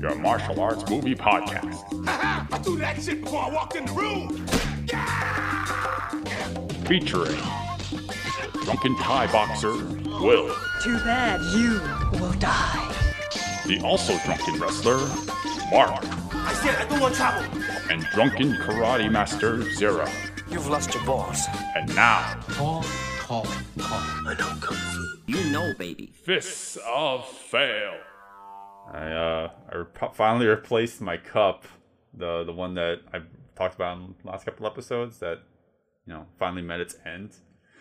your martial arts movie podcast. I threw that shit before I walked in the room. Featuring drunken Thai boxer Will, Too bad you will die. the also drunken wrestler Mark, I said I don't want trouble. and drunken karate master Zero. You've lost your balls. And now, Call, call, call. I know kung fu. You know, baby. Fists of Fail. I uh, I re- finally replaced my cup, the the one that I talked about in the last couple episodes that you know finally met its end.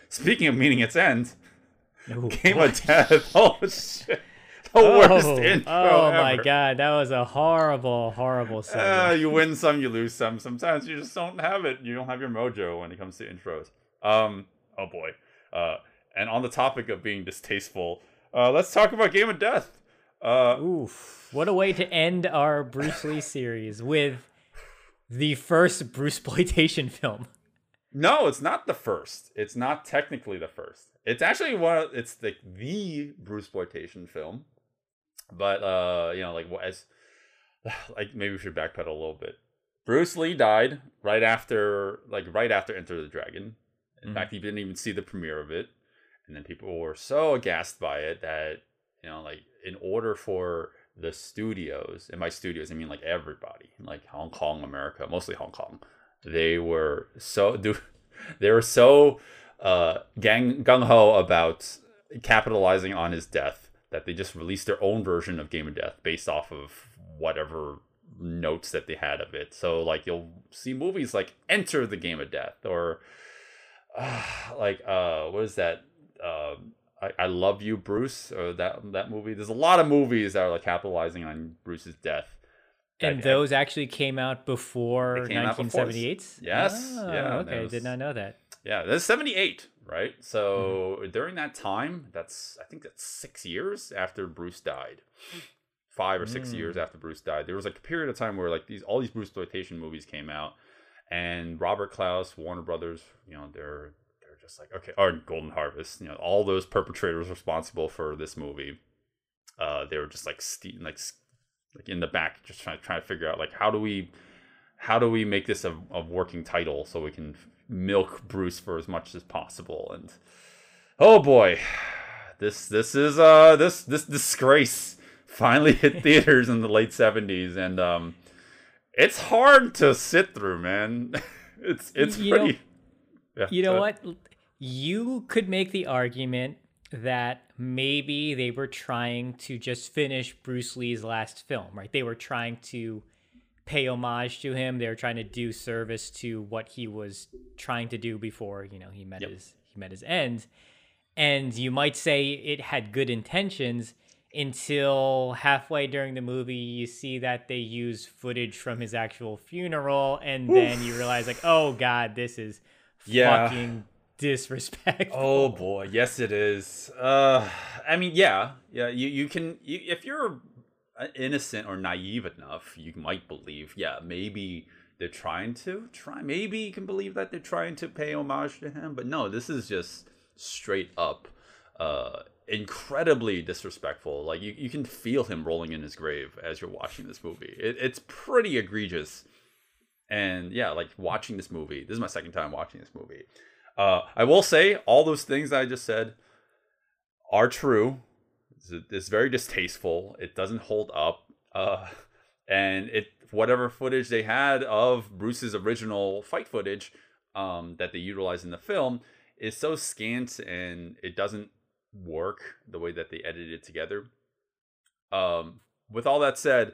Speaking of meeting its end, Game of Death. Oh shit! The worst intro oh my ever. god, that was a horrible, horrible Uh, you win some, you lose some. Sometimes you just don't have it. You don't have your mojo when it comes to intros. Um. Oh boy. Uh. And on the topic of being distasteful, uh, let's talk about Game of Death. Uh. Oof. What a way to end our Bruce Lee series with the first Bruce exploitation film. No, it's not the first. It's not technically the first. It's actually one. Of, it's the the Bruce exploitation film. But uh, you know, like what as like maybe we should backpedal a little bit. Bruce Lee died right after, like right after Enter the Dragon. In Mhm. fact, he didn't even see the premiere of it, and then people were so aghast by it that you know, like in order for the studios, and by studios I mean like everybody, like Hong Kong, America, mostly Hong Kong, they were so do they were so uh gang gung ho about capitalizing on his death that they just released their own version of Game of Death based off of whatever notes that they had of it. So like you'll see movies like Enter the Game of Death or uh, like uh what is that um I, I love you Bruce or that that movie there's a lot of movies that are like capitalizing on Bruce's death And that- those actually came out before They came out before. 1978? Yes, Oh, yeah, Okay, was- did not know that. Yeah, that's 78, right? So Mm-hmm. during that time, that's I think that's 6 years after Bruce died. 5 or 6 Mm. years after Bruce died. There was like a period of time where like these all these Bruce exploitation movies came out and Robert Clouse, Warner Brothers, you know, they're just like okay, or Golden Harvest, you know, all those perpetrators responsible for this movie. Uh they were just like ste- like like in the back just trying trying to figure out like how do we how do we make this a, a working title so we can milk Bruce for as much as possible? And oh boy, this this is uh this this disgrace finally hit theaters in the late seventies, and um, it's hard to sit through, man. It's it's You know- pretty. Yeah, You know what? You could make the argument that maybe they were trying to just finish Bruce Lee's last film, right? They were trying to pay homage to him. They were trying to do service to what he was trying to do before, you know, he met Yep. his he met his end. And you might say it had good intentions until halfway during the movie you see that they use footage from his actual funeral and then you realize like, "Oh god, this is Yeah. fucking disrespectful. Oh boy, yes it is. Uh, I mean, yeah, yeah. You you can you, if you're uh, innocent or naive enough, you might believe. Yeah, maybe they're trying to try. Maybe you can believe that they're trying to pay homage to him. But no, this is just straight up, uh, incredibly disrespectful. Like you you can feel him rolling in his grave as you're watching this movie. It, it's pretty egregious. And yeah, like watching this movie. This is my second time watching this movie. Uh, I will say all those things I just said are true. It's, it's very distasteful. It doesn't hold up. Uh, and it whatever footage they had of Bruce's original fight footage um, that they utilized in the film is so scant and it doesn't work the way that they edited it together. Um, with all that said,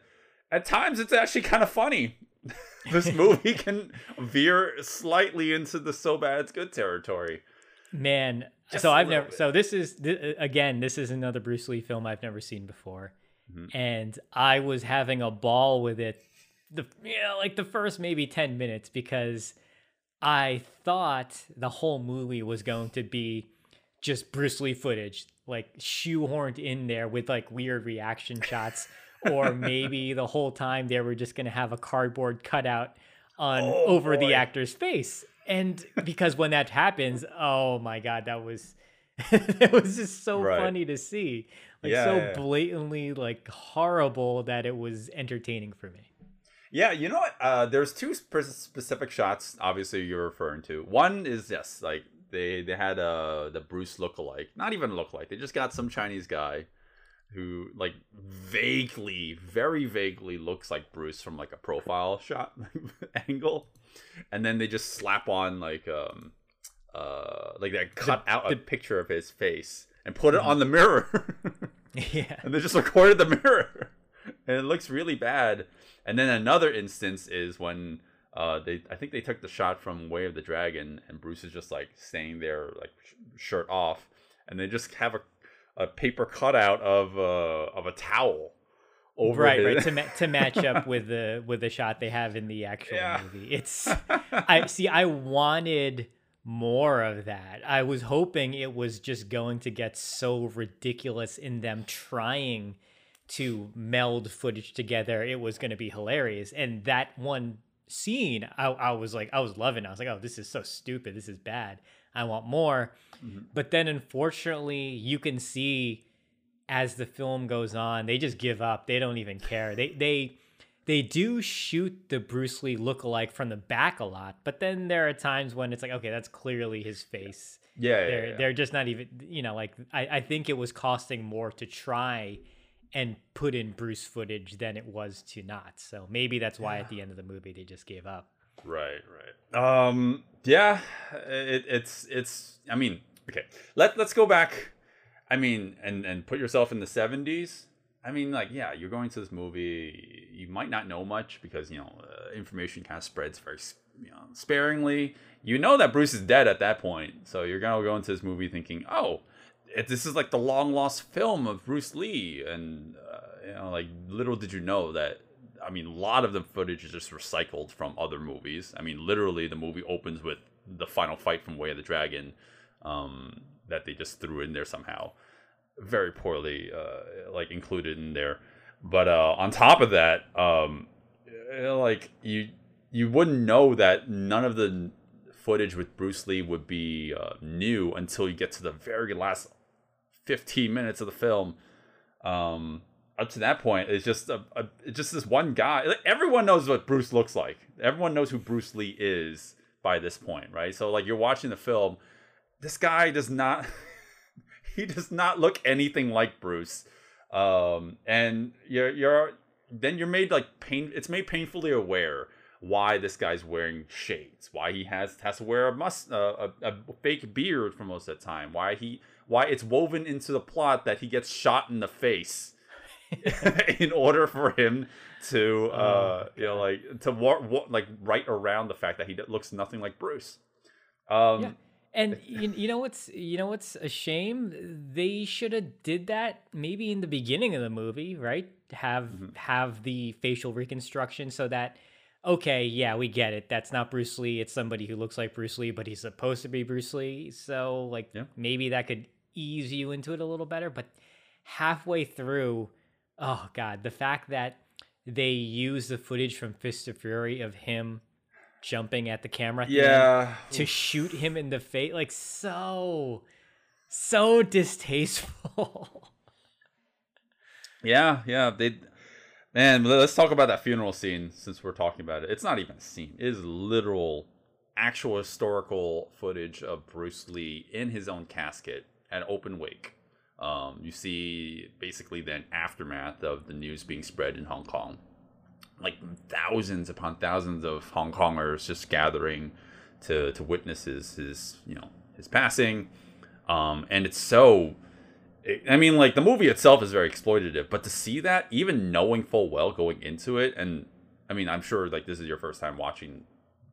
at times it's actually kind of funny. this movie can veer slightly into the so bad it's good territory. Man, Just so I've never. bit. So this is th- again. This is another Bruce Lee film I've never seen before, Mhm. and I was having a ball with it. The yeah, like the first maybe ten minutes because I thought the whole movie was going to be just Bruce Lee footage, like shoehorned in there with like weird reaction shots, or maybe the whole time they were just gonna have a cardboard cutout on Oh, over boy. the actor's face. And because when that happens, oh my god, that was it was just so Right. funny to see. Like Yeah, so yeah, blatantly like horrible that it was entertaining for me. Yeah, you know what? Uh, there's two spe- specific shots. Obviously, you're referring to. One is yes, like they they had uh the Bruce lookalike. Not even lookalike. They just got some Chinese guy who like vaguely, very vaguely looks like Bruce from like a profile shot angle, and then they just slap on like um uh like they cut out a picture of his face. and put it on the mirror. yeah. and they just recorded the mirror. And it looks really bad. And then another instance is when uh they i think they took the shot from way of the dragon and bruce is just like staying there like sh- shirt off. And they just have a, a paper cutout of uh of a towel over right, his- right. To ma- to match up with the with the shot they have in the actual Yeah. movie. It's I see. I wanted more of that. I was hoping it was just going to get so ridiculous in them trying to meld footage together. It was going to be hilarious, and that one scene, I, I was like, I was loving. it. I was like, oh, this is so stupid. This is bad. I want more. Mm-hmm. But then, unfortunately, you can see as the film goes on, they just give up. They don't even care. They they they do shoot the Bruce Lee lookalike from the back a lot, but then there are times when it's like, okay, that's clearly his face. yeah, yeah, They're yeah. they're just not even you know like I, I think it was costing more to try and put in Bruce footage than it was to not. So maybe that's why at the end of the movie they just gave up. Right, right. Um, yeah, it, it's it's. I mean, okay. Let Let's go back. I mean, and and put yourself in the seventies. I mean, like, yeah, you're going to this movie. You might not know much because you know uh, information kind of spreads very you know sparingly. You know that Bruce is dead at that point, so you're gonna go into this movie thinking, oh, it, this is like the long lost film of Bruce Lee, and uh, you know, like little did you know that. I mean, a lot of the footage is just recycled from other movies. I mean, literally, the movie opens with the final fight from Way of the Dragon um, that they just threw in there somehow, very poorly, uh, like included in there. But uh, on top of that, um, eh, like you, you wouldn't know that none of the footage with Bruce Lee would be uh, new until you get to the very last 15 minutes of the film. Um, up to that point, it's just a, a just this one guy. Like, everyone knows what Bruce looks like. Everyone knows who Bruce Lee is by this point, right? So like you're watching the film, this guy does not he does not look anything like Bruce. Um, and you're you're then you're made like pain. It's made painfully aware why this guy's wearing shades, why he has has to wear a must uh, a, a fake beard for most of the time, why he why it's woven into the plot that he gets shot in the face in order for him to uh you know like to war, wa- like right around the fact that he d- looks nothing like Bruce. Um Yeah. And you, you know what's you know what's a shame? They should have did that maybe in the beginning of the movie, right? Have have the facial reconstruction so that okay, yeah, we get it. That's not Bruce Lee. It's somebody who looks like Bruce Lee, but he's supposed to be Bruce Lee. So like Yeah. maybe that could ease you into it a little better. But halfway through, oh god, the fact that they use the footage from Fist of Fury of him jumping at the camera at the end yeah. to shoot him in the face like so so distasteful Yeah, yeah. They man, let's talk about that funeral scene since we're talking about it. It's not even a scene. It is literal actual historical footage of Bruce Lee in his own casket at open wake. Um, you see basically then aftermath of the news being spread in Hong Kong. Like thousands upon thousands of Hong Kongers just gathering to to witness his, his you know his passing. Um, and it's so I mean, like the movie itself is very exploitative, but to see that, even knowing full well going into it, and I mean, I'm sure like this is your first time watching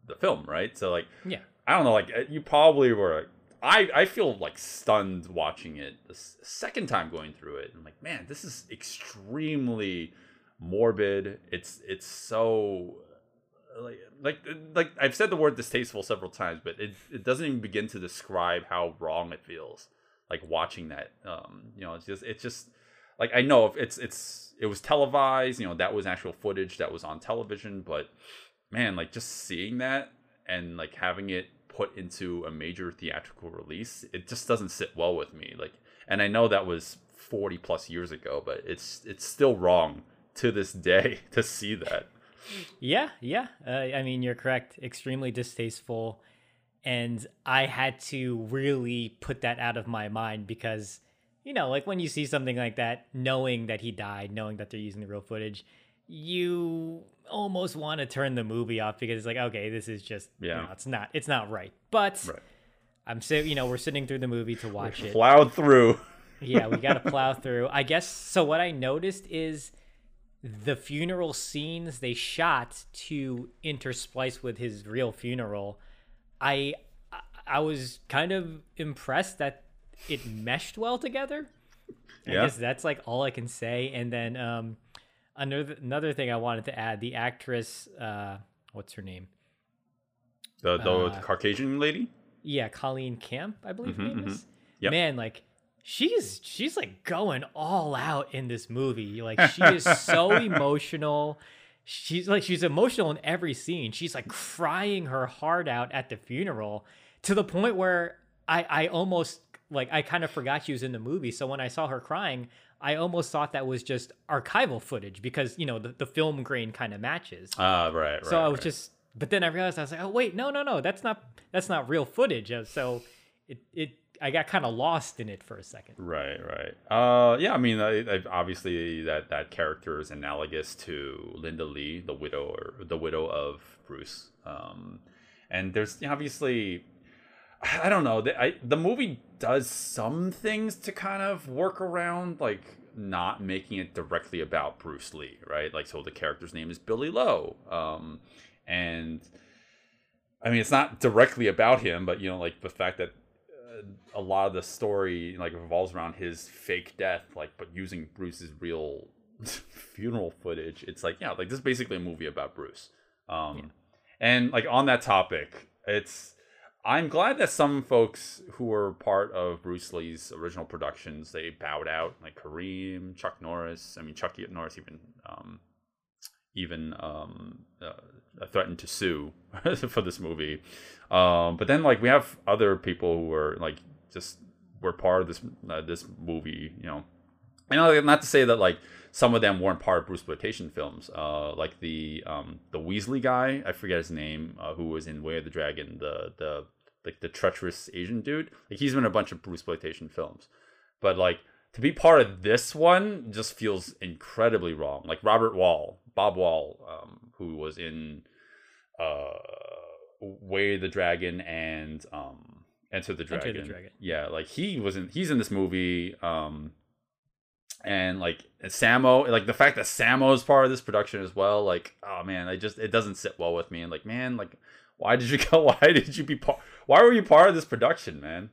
the film, right? So like, yeah I don't know, like you probably were. I I feel like stunned watching it the second time going through it. I'm like, man, this is extremely morbid. It's it's so like like like I've said the word distasteful several times, but it it doesn't even begin to describe how wrong it feels. Like watching that, um, you know, it's just it's just like I know if it's it's it was televised, you know, that was actual footage that was on television, but man, like just seeing that and like having it put into a major theatrical release, it just doesn't sit well with me. Like, and I know that was 40 plus years ago, but it's it's still wrong to this day to see that. Yeah, yeah. Uh, I mean, you're correct. Extremely distasteful. And I had to really put that out of my mind because, you know, like when you see something like that, knowing that he died, knowing that they're using the real footage, you almost want to turn the movie off because it's like, okay, this is just, yeah, you know, it's not, it's not right. But Right. I'm so, you know, we're sitting through the movie to watch it. Plow through. yeah, we got to plow through. I guess so. What I noticed is the funeral scenes they shot to intersplice with his real funeral. I I- was kind of impressed that it meshed well together. I Yeah. guess that's like all I can say. And then um, another another thing I wanted to add: the actress, uh, what's her name? The, the Uh, Caucasian lady? Yeah, Colleen Camp, I believe her Mhm, name mhm. is. Yep. Man, like she's she's like going all out in this movie. Like she is so emotional. She's like she's emotional in every scene. She's like crying her heart out at the funeral to the point where I I almost like I kind of forgot she was in the movie. So when I saw her crying, I almost thought that was just archival footage because you know the, the film grain kind of matches. Ah, right, right. So I was right. just, but then I realized I was like, oh wait, no, no, no, that's not that's not real footage. Uh, So it it I got kind of lost in it for a second. Right, right. Uh, yeah. I mean, I, I, obviously that that character is analogous to Linda Lee, the widow or the widow of Bruce. Um, and there's obviously, I don't know. The, I, the movie does some things to kind of work around, like not making it directly about Bruce Lee, right? Like, so the character's name is Billy Lo, um, and I mean, it's not directly about him, but you know, like the fact that uh, a lot of the story like revolves around his fake death, like but using Bruce's real funeral footage. It's like yeah, like this is basically a movie about Bruce. Um, and like on that topic, it's I'm glad that some folks who were part of Bruce Lee's original productions they bowed out, like Kareem, Chuck Norris. I mean, Chuck Norris even um, even um, uh, threatened to sue for this movie. Um, but then like we have other people who were like just were part of this uh, this movie, you know. And not- not to say that like some of them weren't part of Bruce exploitation films, uh, like the um, the Weasley guy, I forget his name, uh, who was in Way of the Dragon, the the like the treacherous Asian dude. Like he's been in a bunch of Bruce exploitation films, but like to be part of this one just feels incredibly wrong. Like Robert Wall, Bob Wall, um, who was in uh, Way of the Dragon and um, Enter the Dragon. Enter the Dragon. Dragon. Yeah, like he was in. He's in this movie. Um, and like Sammo, like the fact that Sammo is part of this production as well. Like, oh man, I just it doesn't sit well with me. And like, man, like, why did you go? Why did you be part? Why were you part of this production, man?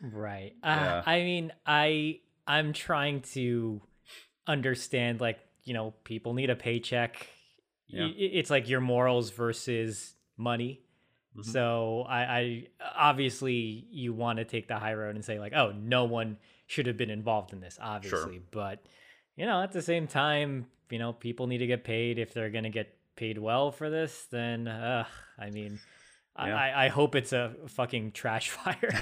Right. Yeah. Uh, I mean, I I'm trying to understand like you know people need a paycheck. Yeah. It's like your morals versus money. Mhm. So I, I obviously you want to take the high road and say like, oh, no one should have been involved in this, obviously. But you know, at the same time, you know, people need to get paid. If they're gonna get paid well for this, then uh, I mean, Yeah. I, I I hope it's a fucking trash fire.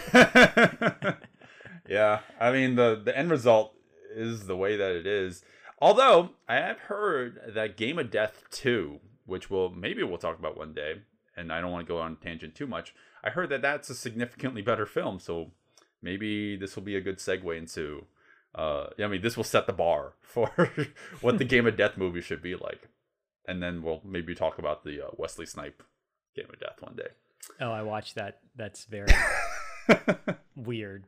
yeah, I mean the the end result is the way that it is. Although I have heard that Game of Death 2, which we'll maybe we'll talk about one day, and I don't want to go on tangent too much. I heard that that's a significantly better film, so maybe this will be a good segue into. Uh, I mean, this will set the bar for what the Game of Death movie should be like, and then we'll maybe talk about the uh, Wesley Snipe Game of Death one day. Oh, I watched that. That's very weird.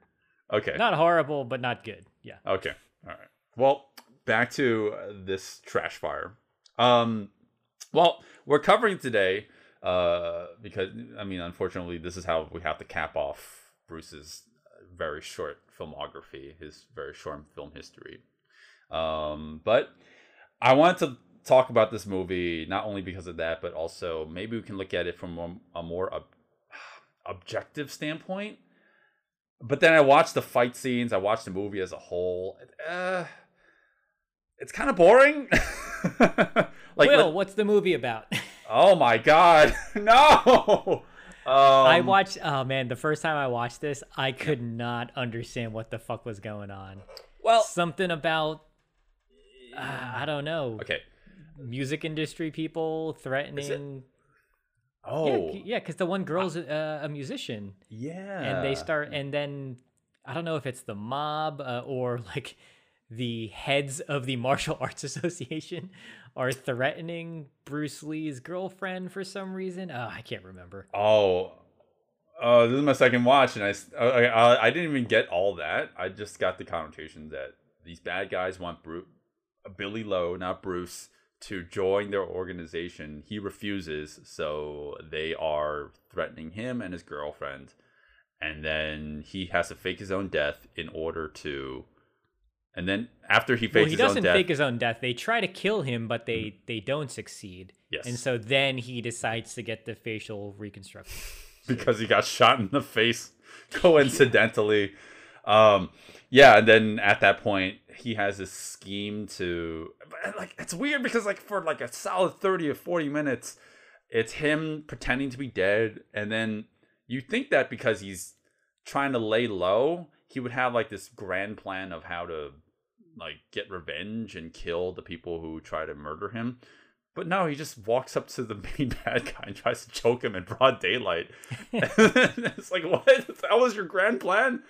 okay. Not horrible, but not good. Yeah. Okay. All right. Well, back to uh, this trash fire. Um, well, we're covering today uh, because I mean, unfortunately, this is how we have to cap off Bruce's very short filmography, his very short film history. Um, but I wanted to talk about this movie not only because of that, but also maybe we can look at it from a, a more ob- objective standpoint. But then I watched the fight scenes. I watched the movie as a whole. Uh, it's kind of boring. like, Will, let- what's the movie about? oh my god, no! I Um, watched. Oh man, the first time I watched this, I could not understand what the fuck was going on. Well, Something about uh, I don't know. okay. Music industry people threatening. Oh, Yeah, yeah, because the one girl's a, a musician, yeah. and they start, and then I don't know if it's the mob uh, or like the heads of the martial arts association are threatening Bruce Lee's girlfriend for some reason. Oh, I can't remember. Oh, uh, this is my second watch, and I, uh, I, I- didn't even get all that. I just got the connotation that these bad guys want Bru- Billy Lo, not Bruce, to join their organization. He refuses, so they are threatening him and his girlfriend, and then he has to fake his own death in order to. And then after he fakes Well, he his doesn't own death, fake his own death. They try to kill him, but they they don't succeed. Yes. And so then he decides to get the facial reconstruction. because he got shot in the face coincidentally. um, yeah, and then at that point, he has this scheme to like it's weird because like for like a solid thirty or forty minutes, it's him pretending to be dead, and then you think that because he's trying to lay low, he would have like this grand plan of how to like get revenge and kill the people who try to murder him. But no, he just walks up to the main bad guy and tries to choke him in broad daylight. it's like, what? That was your grand plan?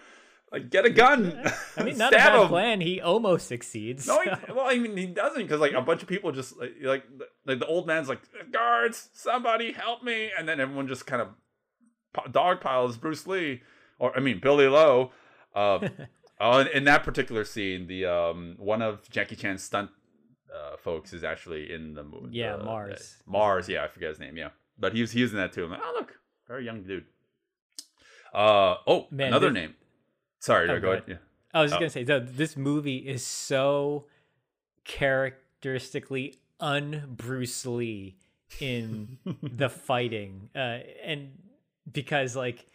Like, get a gun. I mean, not a bad him. plan. He almost succeeds. No, he, well, I mean, he doesn't because like a bunch of people just like, like like the old man's like, guards, somebody help me, and then everyone just kind of dog piles Bruce Lee, or I mean Billy Lo. Uh, uh, in that particular scene, the um one of Jackie Chan's stunt uh, folks is actually in the movie. Yeah, the- Mars. Mars, yeah, I forget his name. Yeah, but he was he was in that too. I'm like, oh look, very young dude. Uh oh, Man, another this- name. Sorry, Oh, go ahead. Yeah. I was just Oh. gonna say, this movie is so characteristically un Bruce Lee in the fighting, uh, and because like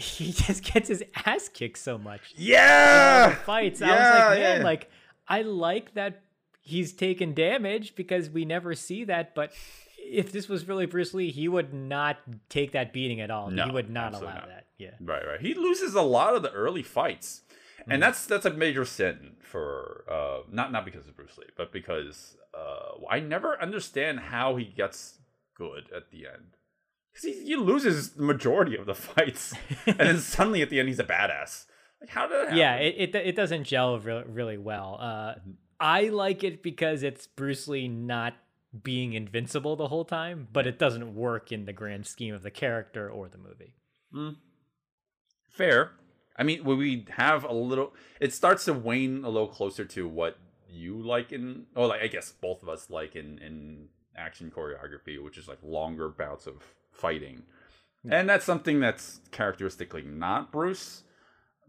he just gets his ass kicked so much. Yeah, the fights. I was like, man, yeah. like I like that he's taken damage because we never see that, but. If this was really Bruce Lee, he would not take that beating at all. No, he would not allow not. that. Yeah. Right, right. He loses a lot of the early fights, Mm-hmm. and that's that's a major sin for uh, not not because of Bruce Lee, but because uh, I never understand how he gets good at the end. Because he, he loses the majority of the fights, and then suddenly at the end he's a badass. Like how did that yeah it, it, it doesn't gel really, really well uh i like it because it's bruce lee not being invincible the whole time but it doesn't work in the grand scheme of the character or the movie fair. I mean, we have a little, it starts to wane a little closer to what you like in, or like I guess both of us like in in action choreography, which is like longer bouts of fighting, and that's something that's characteristically not Bruce.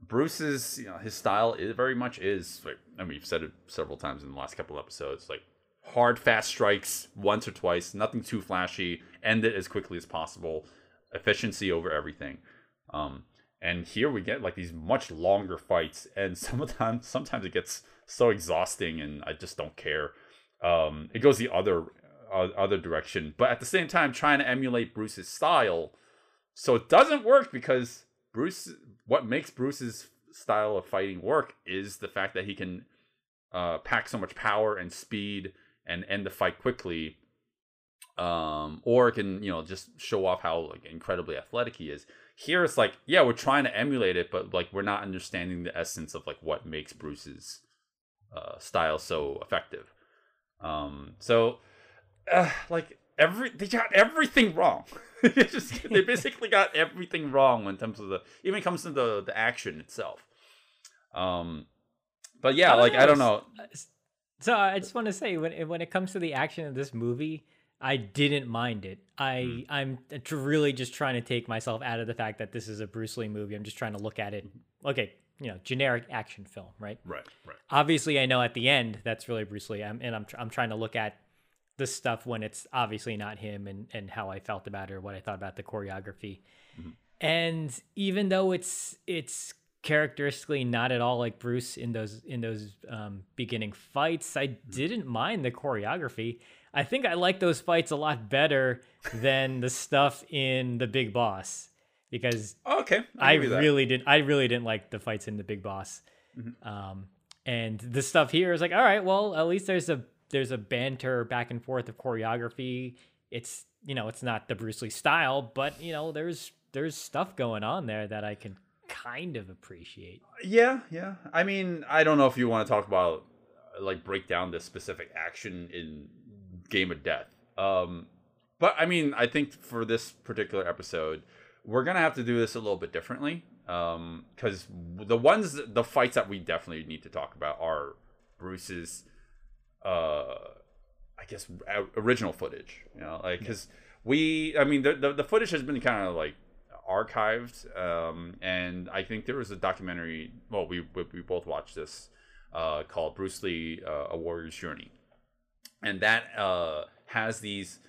Bruce's, you know, his style is very much is like, and we've said it several times in the last couple episodes, like hard, fast strikes once or twice, nothing too flashy, end it as quickly as possible, efficiency over everything. Um, and here we get like these much longer fights, and sometimes sometimes it gets so exhausting, and I just don't care. Um, it goes the other other direction, but at the same time, trying to emulate Bruce's style, so it doesn't work because Bruce. What makes Bruce's style of fighting work is the fact that he can uh, pack so much power and speed and end the fight quickly um, or it can you know just show off how like incredibly athletic he is. Here it's like yeah, we're trying to emulate it, but like we're not understanding the essence of like what makes Bruce's uh, style so effective. Um, so uh, like every they got everything wrong. They just they basically got everything wrong in terms of the even it comes to the the action itself. Um, but yeah, I like I don't know, know. so i just want to say when it- when it comes to the action of this movie i didn't mind it i Hmm. i'm really just trying to take myself out of the fact that this is a bruce lee movie i'm just trying to look at it okay you know generic action film right Right, right. obviously I know at the end that's really Bruce Lee, I'm, and I'm I'm trying to look at the stuff when it's obviously not him and and how I felt about it or what I thought about the choreography. And even though it's it's characteristically not at all like Bruce in those in those um, beginning fights, I didn't mind the choreography. I think I like those fights a lot better than the stuff in the Big Boss because Okay, I'll I give you that. really did. I really didn't like the fights in the Big Boss. Mm-hmm. Um, and the stuff here is like, all right, well, at least there's a there's a banter back and forth of choreography. It's you know, it's not the Bruce Lee style, but you know, there's there's stuff going on there that I can kind of appreciate. Yeah, yeah. I mean, I don't know if you want to talk about like break down the specific action in Game of Death. Um, but I mean, I think for this particular episode, we're gonna have to do this a little bit differently. Um, because the ones, the fights that we definitely need to talk about are Bruce's, uh, I guess original footage. You know, like because we, I mean, the, the the footage has been kind of like archived um, and i think there was a documentary well we we, we both watched this uh, called bruce lee uh, a warrior's journey and that uh, has these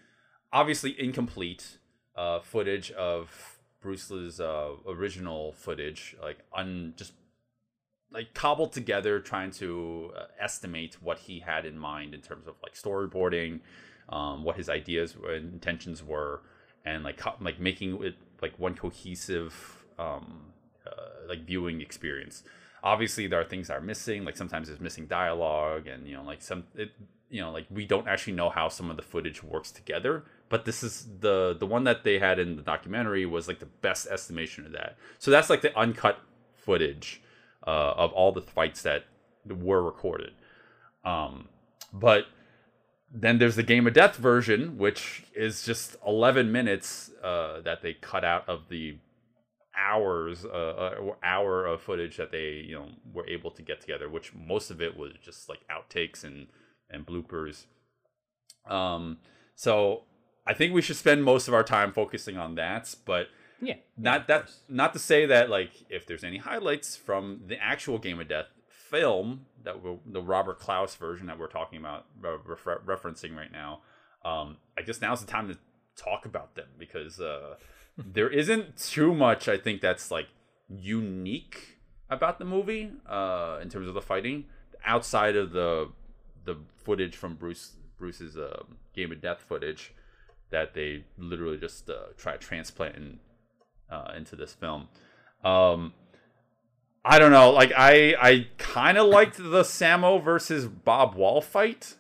obviously incomplete uh, footage of bruce lee's uh, original footage like un just like cobbled together trying to uh, estimate what he had in mind in terms of like storyboarding um, what his ideas and intentions were and like co- like making it like one cohesive um uh, like viewing experience. Obviously there are things that are missing like sometimes there's missing dialogue and you know like some it you know like we don't actually know how some of the footage works together but this is the the one that they had in the documentary was like the best estimation of that. So that's like the uncut footage uh, of all the fights that were recorded um but then there's the Game of Death version, which is just 11 minutes uh, that they cut out of the hours, uh, uh, hour of footage that they, you know, were able to get together. Which most of it was just like outtakes and and bloopers. Um, so I think we should spend most of our time focusing on that, but Yeah, not that not to say that like if there's any highlights from the actual Game of Death film that we're, the Robert Clouse version that we're talking about uh, refer- referencing right now, um, I guess now's the time to talk about them because uh, there isn't too much I think that's like unique about the movie uh, in terms of the fighting outside of the the footage from Bruce Bruce's uh, Game of Death footage that they literally just uh, try to transplant in, uh, into this film. Um, I don't know. Like I, I kind of liked the Sammo versus Bob Wall fight.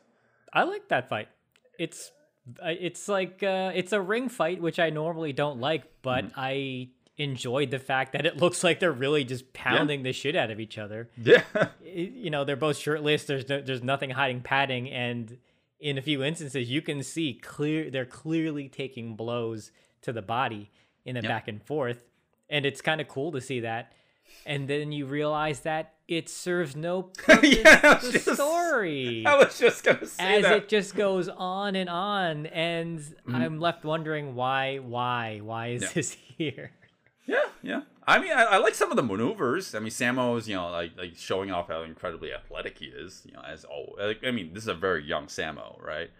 I like that fight. It's it's like uh, it's a ring fight, which I normally don't like, but Mm-hmm. I enjoyed the fact that it looks like they're really just pounding the shit out of each other. Yeah, You know, they're both shirtless. There's no, there's nothing hiding padding, and in a few instances, you can see clear they're clearly taking blows to the body in the back and forth, and it's kind of cool to see that. And then you realize that it serves no purpose Yeah, the just- story I was just gonna say as that. it just goes on and on and Mm-hmm. i'm left wondering why why why is Yeah. this here Yeah, yeah. I mean, I, I like some of the maneuvers. I mean, Sammo's, you know, like like showing off how incredibly athletic he is. You know, as. Like, I mean, this is a very young Sammo, right?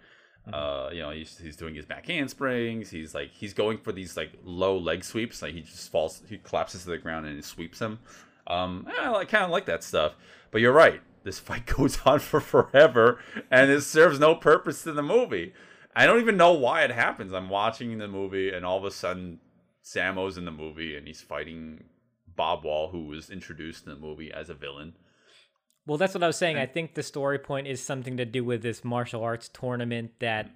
Uh, you know, he's he's doing his back handsprings. He's like he's going for these like low leg sweeps. Like he just falls, he collapses to the ground and he sweeps him. Um, I kind of like that stuff. But you're right. This fight goes on for forever, and it serves no purpose to the movie. I don't even know why it happens. I'm watching the movie, and all of a sudden, Sammo's in the movie, and he's fighting Bob Wall, who was introduced in the movie as a villain. Well that's what i was saying i think the story point is something to do with this martial arts tournament that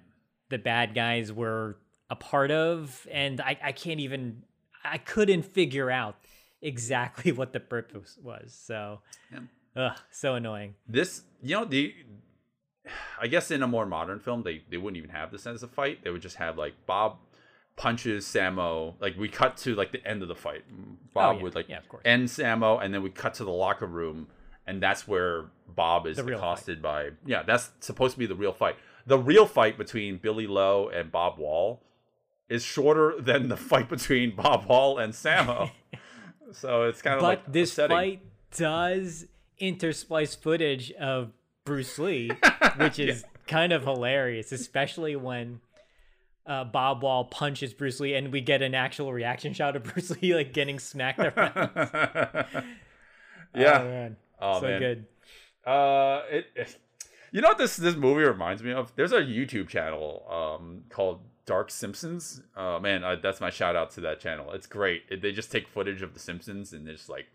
the bad guys were a part of and i, I can't even i couldn't figure out exactly what the purpose was so ugh, so annoying This, you know, the I guess in a more modern film, they they wouldn't even have this as a fight. They would just have like Bob punches Sammo. Like we cut to like the end of the fight. Oh, Bob Oh, yeah. would like Yeah, end Sammo, and then we cut to the locker room, and that's where Bob is real fight. accosted by. Yeah, that's supposed to be the real fight. The real fight between Billy Lo and Bob Wall is shorter than the fight between Bob Wall and Sammo. so it's kind of but like this upsetting. fight does intersplice footage of Bruce Lee, which is kind of hilarious, especially when uh, Bob Wall punches Bruce Lee and we get an actual reaction shot of Bruce Lee like getting smacked around. yeah. Oh, man. Oh, so man. good. Uh, it, it- You know what this this movie reminds me of? There's a YouTube channel um, called Dark Simpsons. Uh, man, I, that's my shout out to that channel. It's great. It, they just take footage of the Simpsons and they just like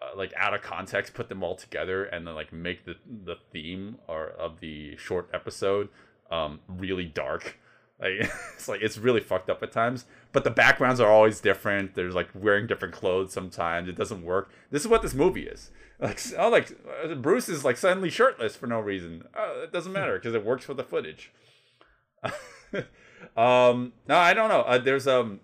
uh, like out of context put them all together and then like make the the theme or of the short episode um really dark. Like it's like it's really fucked up at times, but the backgrounds are always different. There's like wearing different clothes sometimes. It doesn't work. This is what this movie is. Like oh like uh, Bruce is like suddenly shirtless for no reason. Uh, it doesn't matter because it works for the footage. um no, I don't know. Uh, there's um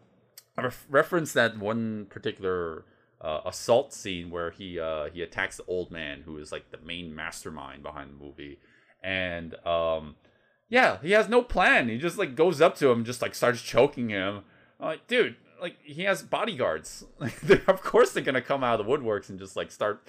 ref- reference that one particular uh, assault scene where he uh, he attacks the old man who is like the main mastermind behind the movie, and um, yeah, he has no plan. He just like goes up to him, and just like starts choking him. I'm like, dude, like he has bodyguards. Of course they're gonna come out of the woodworks and just like start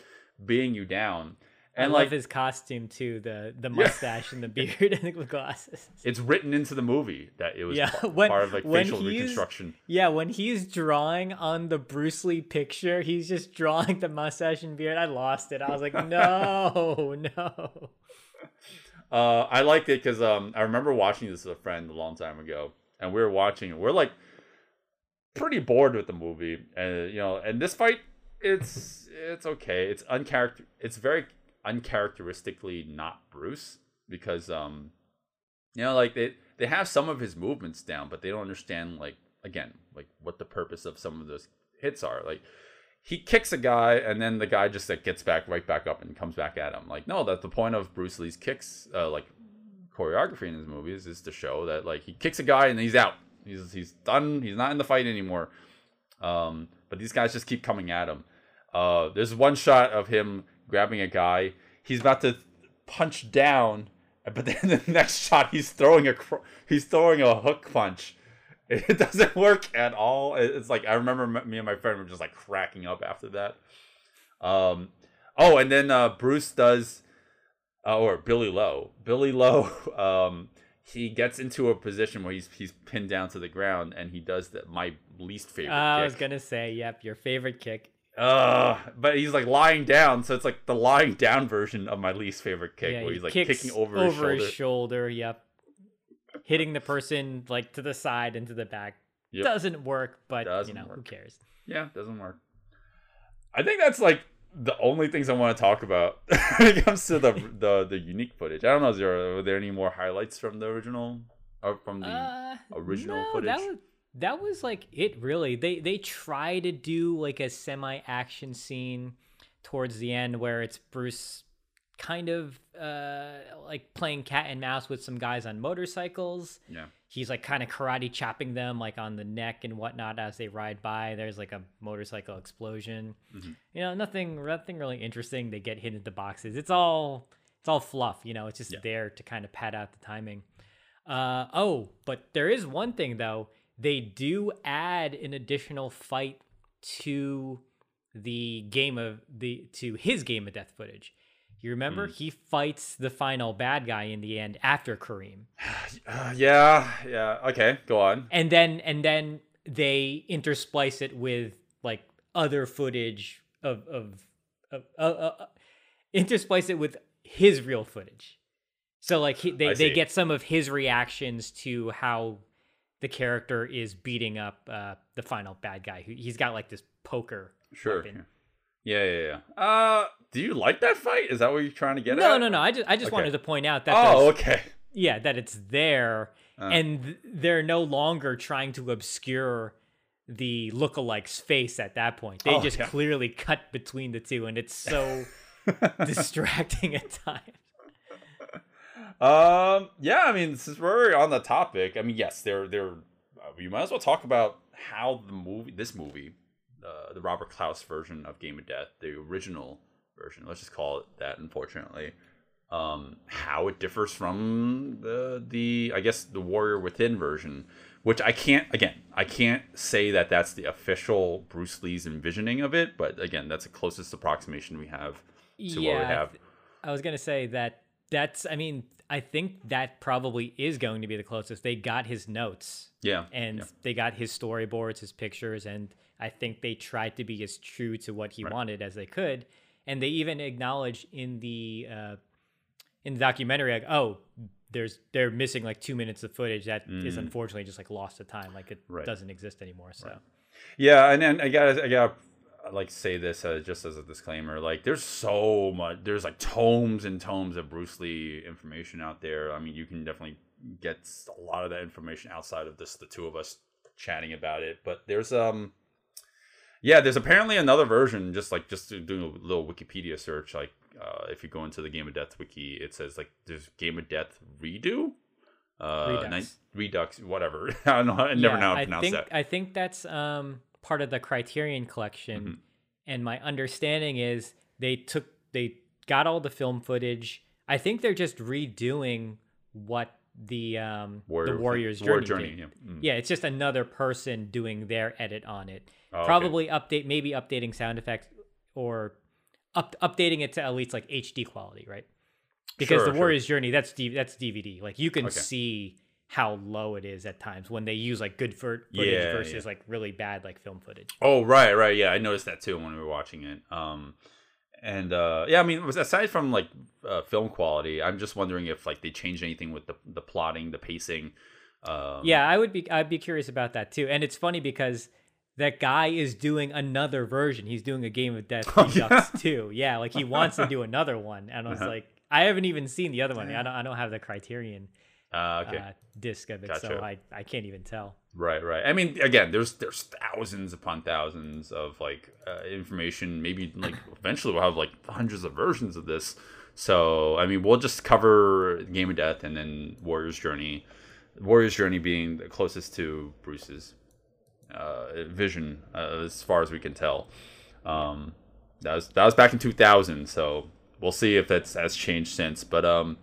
being you down. I And love like his costume too, the the mustache and the beard and the glasses. it's written into the movie that it was Yeah, pa- when- part of like facial reconstruction. Yeah, when he's drawing on the Bruce Lee picture, he's just drawing the mustache and beard. I lost it. I was like, no, no. Uh, I liked it because um, I remember watching this with a friend a long time ago, and we were watching it. We're like pretty bored with the movie, and you know, and this fight, it's it's okay. It's uncharacter. It's very uncharacteristically not Bruce because um, you know, like they they have some of his movements down, but they don't understand like again like what the purpose of some of those hits are. Like he kicks a guy and then the guy just like gets back right back up and comes back at him. Like no, that's the point of Bruce Lee's kicks, uh, like choreography in his movies is to show that like he kicks a guy and he's out. He's he's done. He's not in the fight anymore. Um, but these guys just keep coming at him. Uh, there's one shot of him grabbing a guy. He's about to punch down, but then the next shot he's throwing a he's throwing a hook punch. It doesn't work at all. It's like I remember me and my friend were just like cracking up after that. Um, oh, and then uh, Bruce does, uh, or Billy Lo. Billy Lo, um, he gets into a position where he's he's pinned down to the ground, and he does the, my least favorite. I kick. was gonna say, yep, your favorite kick. Uh, but he's like lying down, so it's like the lying down version of my least favorite kick, yeah, where he's like kicking over, over his shoulder. shoulder, Yep, hitting the person like to the side and to the back. Yep. Doesn't work, but Doesn't you know who cares? Yeah, doesn't work. I think that's like the only things I want to talk about when it comes to the the the unique footage. I don't know, is there are there any more highlights from the original or from the Uh, original no, footage? That was, that was like it really. They they try to do like a semi action scene towards the end where it's Bruce kind of uh like playing cat and mouse with some guys on motorcycles. yeah. He's like kind of karate chopping them like on the neck and whatnot as they ride by. There's like a motorcycle explosion. Mhm. You know, nothing nothing really interesting. They get hit into boxes. It's all it's all fluff, you know, it's just Yeah. there to kind of pad out the timing. Uh oh, but there is one thing though. They do add an additional fight to the game of the to his game of death footage. You remember he fights the final bad guy in the end after Kareem. Uh, yeah, yeah. Okay, go on. And then and then they intersplice it with like other footage of of, of uh, uh, uh, intersplice it with his real footage. So like he, they they get some of his reactions to how the character is beating up uh, the final bad guy. Who he's got like this poker. Sure. weapon. Yeah, yeah, yeah. Uh, do you like that fight? Is that what you're trying to get at? No, no, no. I just I just Okay. wanted to point out that Oh, okay. yeah, that it's there, Uh. and th- they're no longer trying to obscure the lookalike's face at that point. They Oh, just yeah. clearly cut between the two, and it's so distracting at times. Um, yeah, I mean, since we're on the topic, I mean, yes, they're they're. Uh, we might as well talk about how the movie, this movie, uh, the Robert Clouse version of Game of Death, the original version, let's just call it that. Unfortunately, um, how it differs from the the I guess the Warrior Within version, which I can't again I can't say that that's the official Bruce Lee's envisioning of it, but again, that's the closest approximation we have to what we have. I was gonna say that that's. I mean, I think that probably is going to be the closest. They got his notes. Yeah, and yeah. they got his storyboards, his pictures, and I think they tried to be as true to what he Right. wanted as they could. And they even acknowledge in the uh, in the documentary, like, oh, there's they're missing like two minutes of footage that is unfortunately just like lost to time, like it Mm. Right. doesn't exist anymore. So Yeah, and then I gotta, I gotta like say this uh, just as a disclaimer. Like, there's so much. There's like tomes and tomes of Bruce Lee information out there. I mean, you can definitely get a lot of that information outside of this, the two of us chatting about it. But there's um, yeah, there's apparently another version. Just like just doing a little Wikipedia search, like uh, if you go into the Game of Death wiki, it says like there's Game of Death redo. Uh, Redux. nine- Redux, whatever. I don't know. I never know how to I pronounce think that. I think that's um part of the Criterion collection, Mm-hmm. and my understanding is they took they got all the film footage. I think they're just redoing what the um Warrior- the Warriors War Journey, Journey, yeah. Mm. yeah, it's just another person doing their edit on it. Oh, okay. Probably update, maybe updating sound effects or up, updating it to at least like HD quality, right? Because Sure, the sure. Warriors Journey, that's D, that's DVD. Like you can Okay. see how low it is at times when they use like good footage Yeah, versus yeah. like really bad like film footage. Oh right, right, yeah, I noticed that too when we were watching it. Um, and uh, yeah, I mean, aside from like uh, film quality, I'm just wondering if like they changed anything with the the plotting, the pacing. Um, Yeah, I would be I'd be curious about that too. And it's funny because that guy is doing another version. He's doing a Game of Death Oh, Redux too. Yeah, like he wants to do another one. And I was Uh-huh. like, I haven't even seen the other one. I don't I don't have the Criterion Uh, okay. uh, disc of it, so I, I can't even tell. Right, right. I mean, again, there's there's thousands upon thousands of like uh, information. Maybe like eventually we'll have like hundreds of versions of this. So I mean, we'll just cover Game of Death and then Warrior's Journey. Warrior's Journey being the closest to Bruce's uh, vision uh, as far as we can tell. Um, that was that was back in 2000. So we'll see if that's has changed since. But um,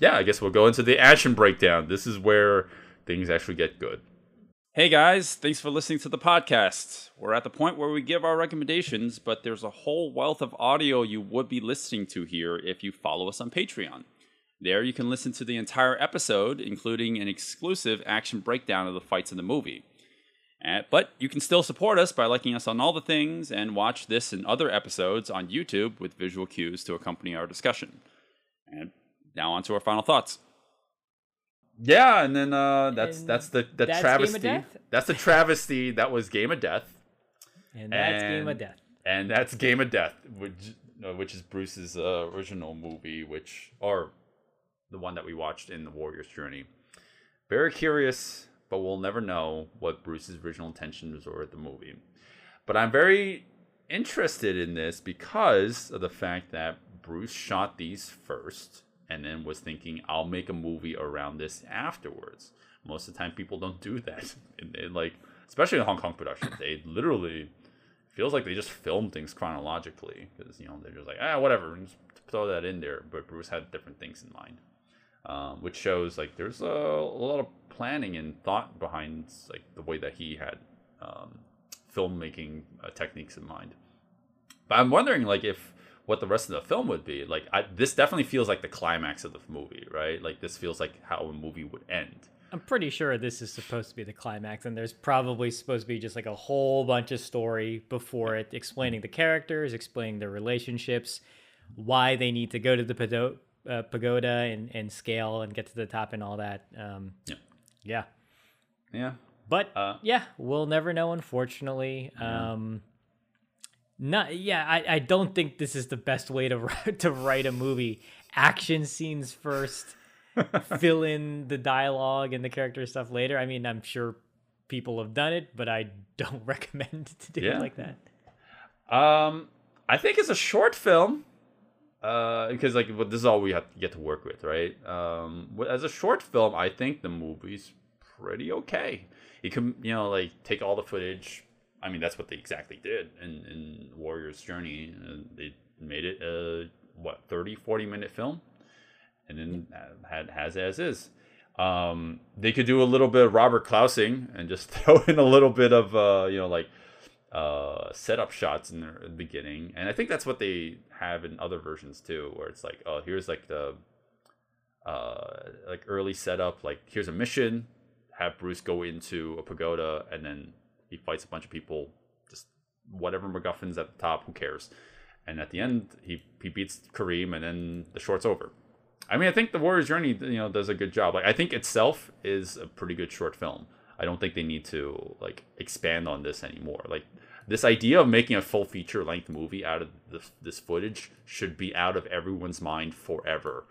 yeah, I guess we'll go into the action breakdown. This is where things actually get good. Hey guys, thanks for listening to the podcast. We're at the point where we give our recommendations, but there's a whole wealth of audio you would be listening to here if you follow us on Patreon. There you can listen to the entire episode, including an exclusive action breakdown of the fights in the movie. Uh, but you can still support us by liking us on all the things and watch this and other episodes on YouTube with visual cues to accompany our discussion. And now on to our final thoughts. Yeah, and then uh, that's And that's the the that's travesty. That's the travesty that was Game of Death, And that's Game of Death. and that's Game of Death, which uh, which is Bruce's uh, original movie, which or the one that we watched in the Warrior's Journey. Very curious, but we'll never know what Bruce's original intentions were with the movie. But I'm very interested in this because of the fact that Bruce shot these first and then was thinking, I'll make a movie around this afterwards. Most of the time, people don't do that. And like, especially in Hong Kong production, they literally feels like they just film things chronologically because you know they're just like ah whatever just throw that in there. But Bruce had different things in mind, um, which shows like there's a, a lot of planning and thought behind like the way that he had um, filmmaking uh, techniques in mind. But I'm wondering like if what the rest of the film would be like. I, this definitely feels like the climax of the movie, right? Like this feels like how a movie would end. I'm pretty sure this is supposed to be the climax, and there's probably supposed to be just like a whole bunch of story before it, explaining the characters, explaining their relationships, why they need to go to the pado- uh, pagoda and, and scale and get to the top and all that. Um, Yeah. yeah. Yeah, But Uh, yeah, we'll never know, unfortunately. Um, not yeah, I, I don't think this is the best way to write, to write a movie. Action scenes first, fill in the dialogue and the character stuff later. I mean, I'm sure people have done it, but I don't recommend to do Yeah. it like that. Um, I think it's a short film. Uh, because like well, this is all we have to get to work with, right? Um, as a short film, I think the movie's pretty okay. You can, you know, like take all the footage. I mean, that's what they exactly did in in Warrior's Journey. Uh, they made it a what 30, 40 minute film, and then had has as is. Um, they could do a little bit of Robert Clousing and just throw in a little bit of uh, you know, like uh setup shots in the beginning and i think that's what they have in other versions too where it's like oh here's like the uh like early setup like here's a mission have bruce go into a pagoda and then he fights a bunch of people just whatever macguffin's at the top who cares and at the end he he beats kareem and then the short's over I mean, I think the Warrior's Journey, you know, does a good job. Like, I think itself is a pretty good short film. I don't think they need to like expand on this anymore. Like, this idea of making a full feature length movie out of this, this footage should be out of everyone's mind forever.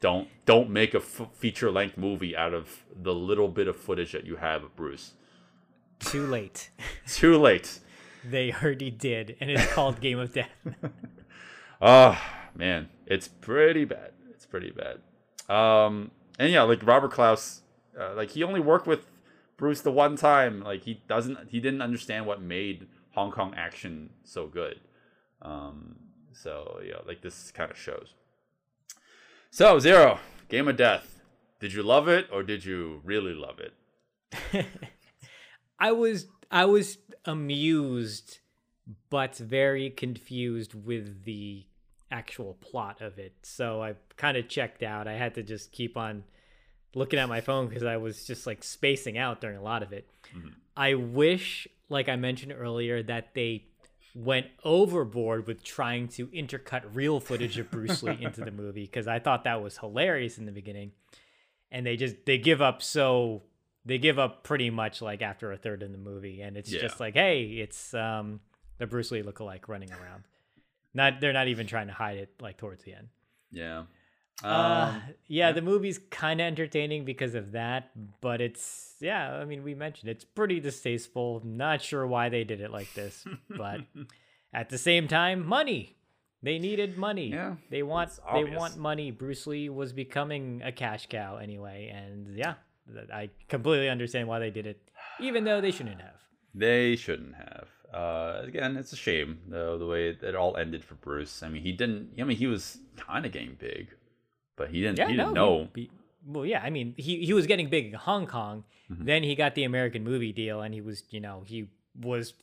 Don't don't make a f- feature length movie out of the little bit of footage that you have of Bruce. Too late. Too late. they already did, and it's called Game of Death. Oh man, it's pretty bad. It's pretty bad. Um, and yeah, like Robert Clouse, uh, like he only worked with Bruce the one time. Like he doesn't, he didn't understand what made Hong Kong action so good. Um, so yeah, like this kind of shows. So zero, Game of Death. Did you love it or did you really love it? I was I was amused but very confused with the actual plot of it. So I kind of checked out. I had to just keep on looking at my phone because I was just like spacing out during a lot of it. Mm-hmm. I wish, like I mentioned earlier, that they went overboard with trying to intercut real footage of Bruce Lee into the movie because I thought that was hilarious in the beginning. And they just they give up so they give up pretty much like after a third in the movie and it's Yeah. just like hey it's um the bruce lee lookalike running around. Not they're not even trying to hide it like towards the end. Yeah. uh, Um, yeah the movie's kind of entertaining because of that but it's yeah i mean we mentioned it's pretty distasteful. Not sure why they did it like this but at the same time money. They needed money. Yeah, they want they want money. Bruce lee was becoming a cash cow anyway and yeah. th- i completely understand why they did it even though they shouldn't have They shouldn't have. Uh, again, it's a shame though the way it all ended for Bruce. I mean, he didn't. I mean, he was kind of getting big, but he didn't. yeah he didn't know. he- he- well yeah i mean he, he was getting big in hong kong Mm-hmm. then he got the american movie deal and he was you know he was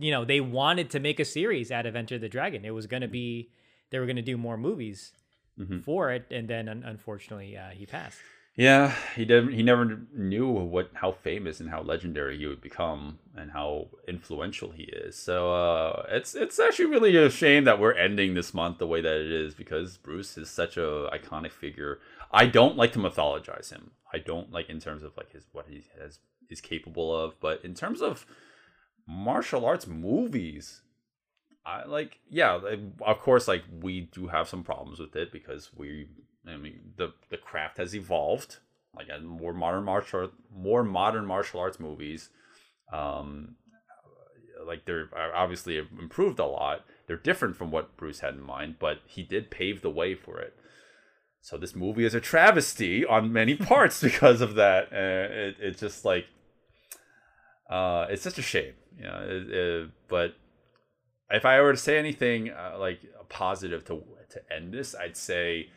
you know they wanted to make a series out of enter the dragon it was going to be they were going to do more movies Mm-hmm. for it and then un- unfortunately uh, he passed Yeah, he didn't. He never knew what how famous and how legendary he would become and how influential he is. So uh, it's it's actually really a shame that we're ending this month the way that it is because Bruce is such a iconic figure. I don't like to mythologize him. I don't like in terms of like his what he has is capable of, but in terms of martial arts movies, I like yeah, of course like we do have some problems with it because we I mean the the craft has evolved like more modern martial art, more modern martial arts movies um like they're uh, obviously improved a lot. They're different from what Bruce had in mind, but he did pave the way for it. So this movie is a travesty on many parts because of that. Uh, it, it's just like uh, it's such a shame, you know. It, it- but if I were to say anything uh, like positive to to end this, I'd say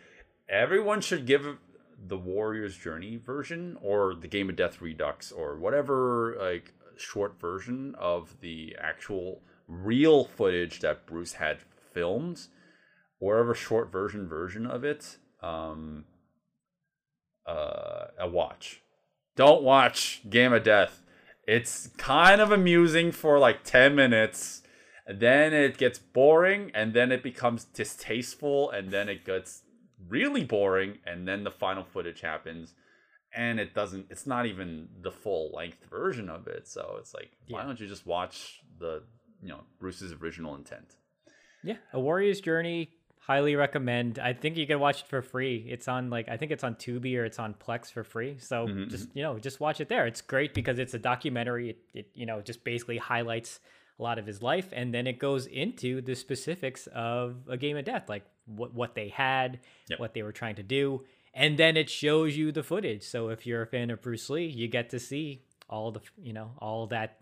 everyone should give the Warrior's Journey version or the Game of Death Redux or whatever like short version of the actual real footage that Bruce had filmed, whatever short version version of it, um, uh, a watch. Don't watch Game of Death. It's kind of amusing for like 10 minutes. Then it gets boring and then it becomes distasteful and then it gets really boring and then the final footage happens and it doesn't it's not even the full length version of it. So it's like why don't you just watch the you know Bruce's original intent? Yeah, A Warrior's Journey. Highly recommend. I think you can watch it for free. It's on like I think it's on Tubi or it's on Plex for free. So mm-hmm, just mm-hmm. you know just watch it there. It's great because it's a documentary. It, it you know just basically highlights a lot of his life and then it goes into the specifics of a game of death, like what what they had, Yep. what they were trying to do, and then it shows you the footage. So if you're a fan of Bruce Lee, you get to see all the you know all that.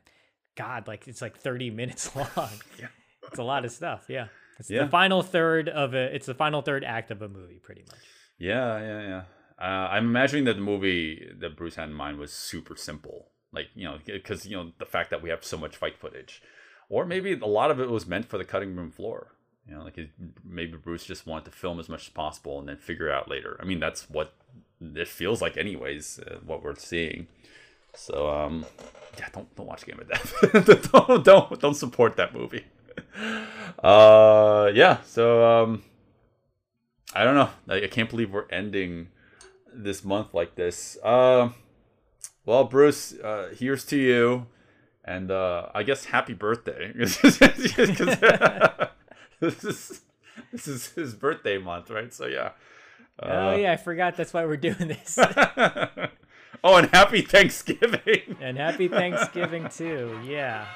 God, like it's like 30 minutes long. Yeah. It's a lot of stuff. Yeah. It's Yeah. the final third of a. It's the final third act of a movie, pretty much. Yeah, yeah, yeah. Uh, I'm imagining that the movie that Bruce had in mind was super simple, like you know, because you know the fact that we have so much fight footage, or maybe a lot of it was meant for the cutting room floor. You know, like it, maybe Bruce just wanted to film as much as possible and then figure it out later. I mean, that's what it feels like, anyways. Uh, what we're seeing. So, um, yeah, don't don't watch Game of Death. don't don't don't support that movie. Uh, yeah. So, um, I don't know. I, I can't believe we're ending this month like this. Um, well, Bruce, uh, here's to you, and uh, I guess happy birthday. this is this is his birthday month, right? So yeah. oh yeah, I forgot that's why we're doing this. oh, and happy Thanksgiving. and happy Thanksgiving too. Yeah.